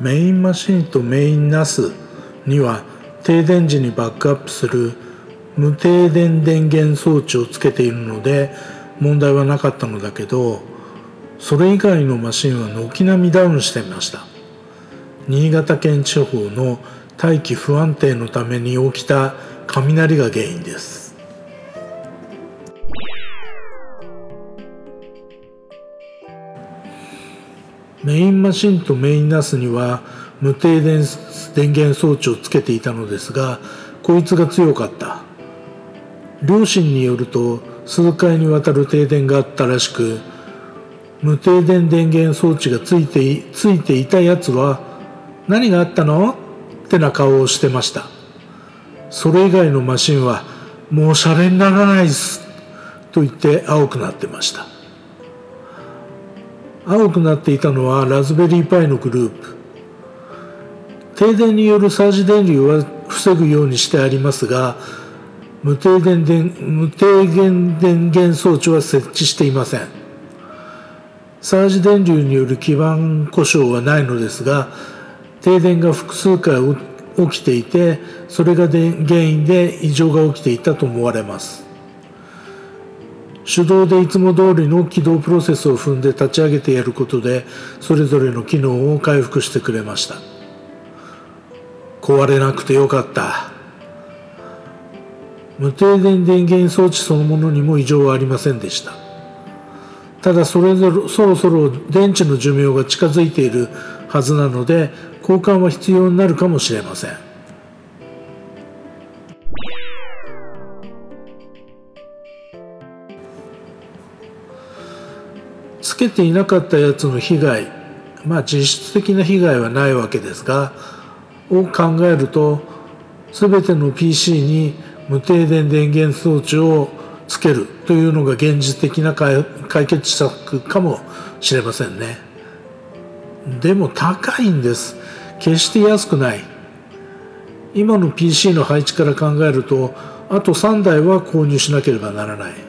メインマシンとメイン NAS には停電時にバックアップする無停電電源装置をつけているので問題はなかったのだけどそれ以外のマシンは軒並みダウンしていました。新潟県地方の大気不安定のために起きた雷が原因です。メインマシンとメインナスには無停電電源装置をつけていたのですがこいつが強かった。両親によると数回にわたる停電があったらしく無停電電源装置がついてついていたやつは何があったの？ってな顔をしてましたそれ以外のマシンはもうシャレにならないっすと言って青くなってました。青くなっていたのはラズベリーパイのグループ。停電によるサージ電流は防ぐようにしてありますが無停電電無停電電源装置は設置していません。サージ電流による基盤故障はないのですが停電が複数回起きていてそれが原因で異常が起きていたと思われます。手動でいつも通りの起動プロセスを踏んで立ち上げてやることでそれぞれの機能を回復してくれました。壊れなくてよかった。無停電電源装置そのものにも異常はありませんでした。ただそれぞれそろそろ電池の寿命が近づいているはずなので交換は必要になるかもしれません。つけていなかったやつの被害まあ実質的な被害はないわけですがを考えると全ての PC に無停電電源装置をつけるというのが現実的な解決策かもしれませんね。でも高いんです。決して安くない。今の PC の配置から考えるとあと3台は購入しなければならない。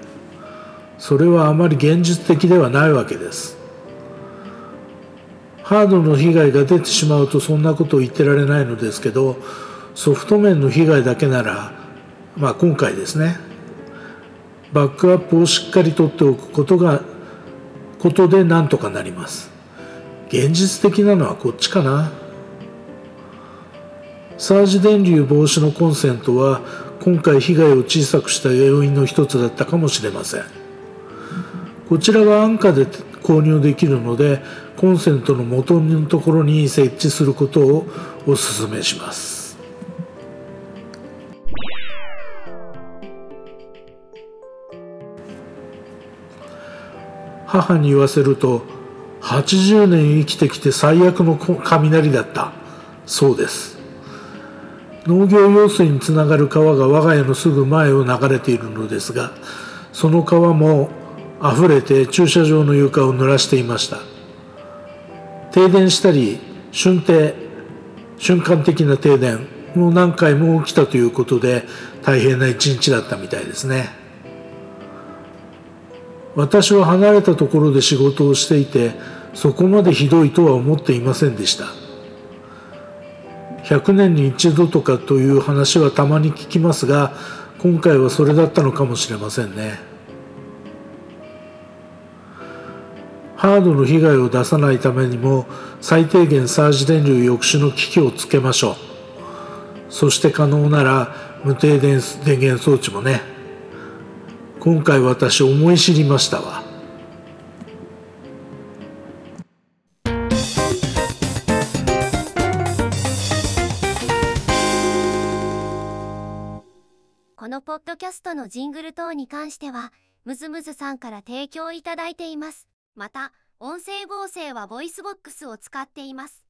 それはあまり現実的ではないわけです。ハードの被害が出てしまうとそんなことを言ってられないのですけどソフト面の被害だけならまあ今回ですね。バックアップをしっかり取っておくことがことでなんとかなります。現実的なのはこっちかな。サージ電流防止のコンセントは今回被害を小さくした要因の一つだったかもしれません。こちらは安価で購入できるのでコンセントの元のところに設置することをお勧めします。母に言わせると80年生きてきて最悪の雷だった。そうです。農業用水につながる川が我が家のすぐ前を流れているのですがその川も溢れて駐車場の床を濡らしていました。停電したり瞬停瞬間的な停電もう何回も起きたということで大変な一日だったみたいですね。私は離れたところで仕事をしていてそこまでひどいとは思っていませんでした。100年に一度とかという話はたまに聞きますが今回はそれだったのかもしれませんね。ハードの被害を出さないためにも最低限サージ電流抑止の機器をつけましょう。そして可能なら無停電電源装置もね。今回私思い知りましたわ。このポッドキャストのジングル等に関してはムズムズさんから提供いただいています。また音声合成は VOICEVOX を使っています。